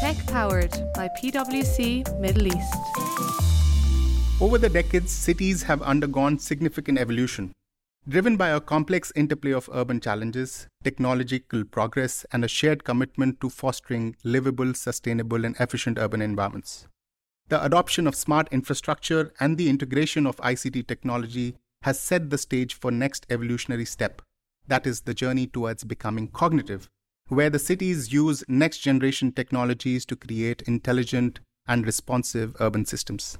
Tech powered by PwC Middle East. Over the decades, cities have undergone significant evolution, driven by a complex interplay of urban challenges, technological progress, and a shared commitment to fostering livable, sustainable, and efficient urban environments. The adoption of smart infrastructure and the integration of ICT technology has set the stage for next evolutionary step, that is the journey towards becoming cognitive, where the cities use next generation technologies to create intelligent and responsive urban systems.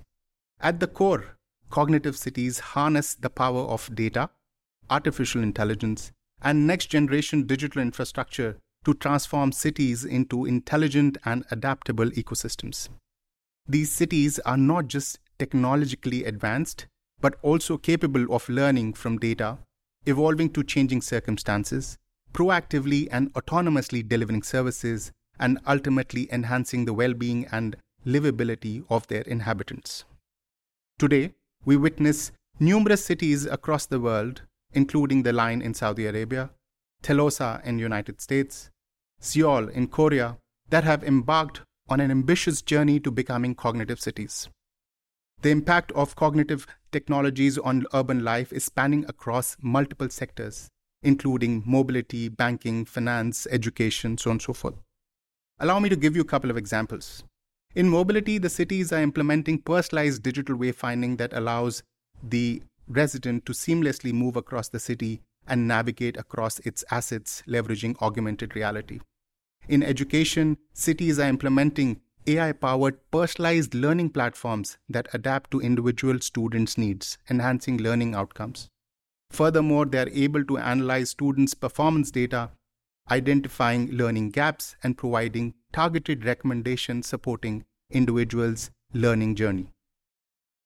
At the core, cognitive cities harness the power of data, artificial intelligence, and next generation digital infrastructure to transform cities into intelligent and adaptable ecosystems. These cities are not just technologically advanced, but also capable of learning from data, evolving to changing circumstances, proactively and autonomously delivering services, and ultimately enhancing the well being and livability of their inhabitants. Today, we witness numerous cities across the world, including the Line in Saudi Arabia, Telosa in United States, Seoul in Korea, that have embarked on an ambitious journey to becoming cognitive cities. The impact of cognitive technologies on urban life is spanning across multiple sectors, including mobility, banking, finance, education, so on and so forth. Allow me to give you a couple of examples. In mobility, the cities are implementing personalized digital wayfinding that allows the resident to seamlessly move across the city and navigate across its assets, leveraging augmented reality. In education, cities are implementing AI powered personalized learning platforms that adapt to individual students' needs, enhancing learning outcomes. Furthermore, they are able to analyze students' performance data, identifying learning gaps, and providing targeted recommendations supporting individuals' learning journey.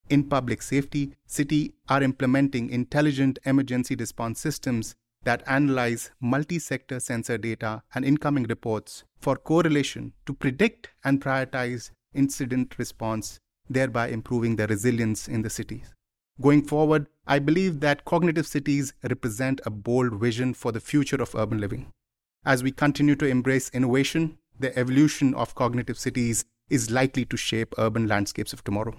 In public safety, city are implementing intelligent emergency response systems that analyze multi-sector sensor data and incoming reports for correlation to predict and prioritize incident response, thereby improving the resilience in the cities. Going forward, I believe that cognitive cities represent a bold vision for the future of urban living. As we continue to embrace innovation, the evolution of cognitive cities is likely to shape urban landscapes of tomorrow.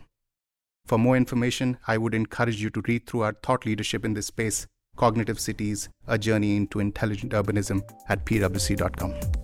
For more information, I would encourage you to read through our thought leadership in this space, Cognitive Cities, A Journey into Intelligent Urbanism at pwc.com.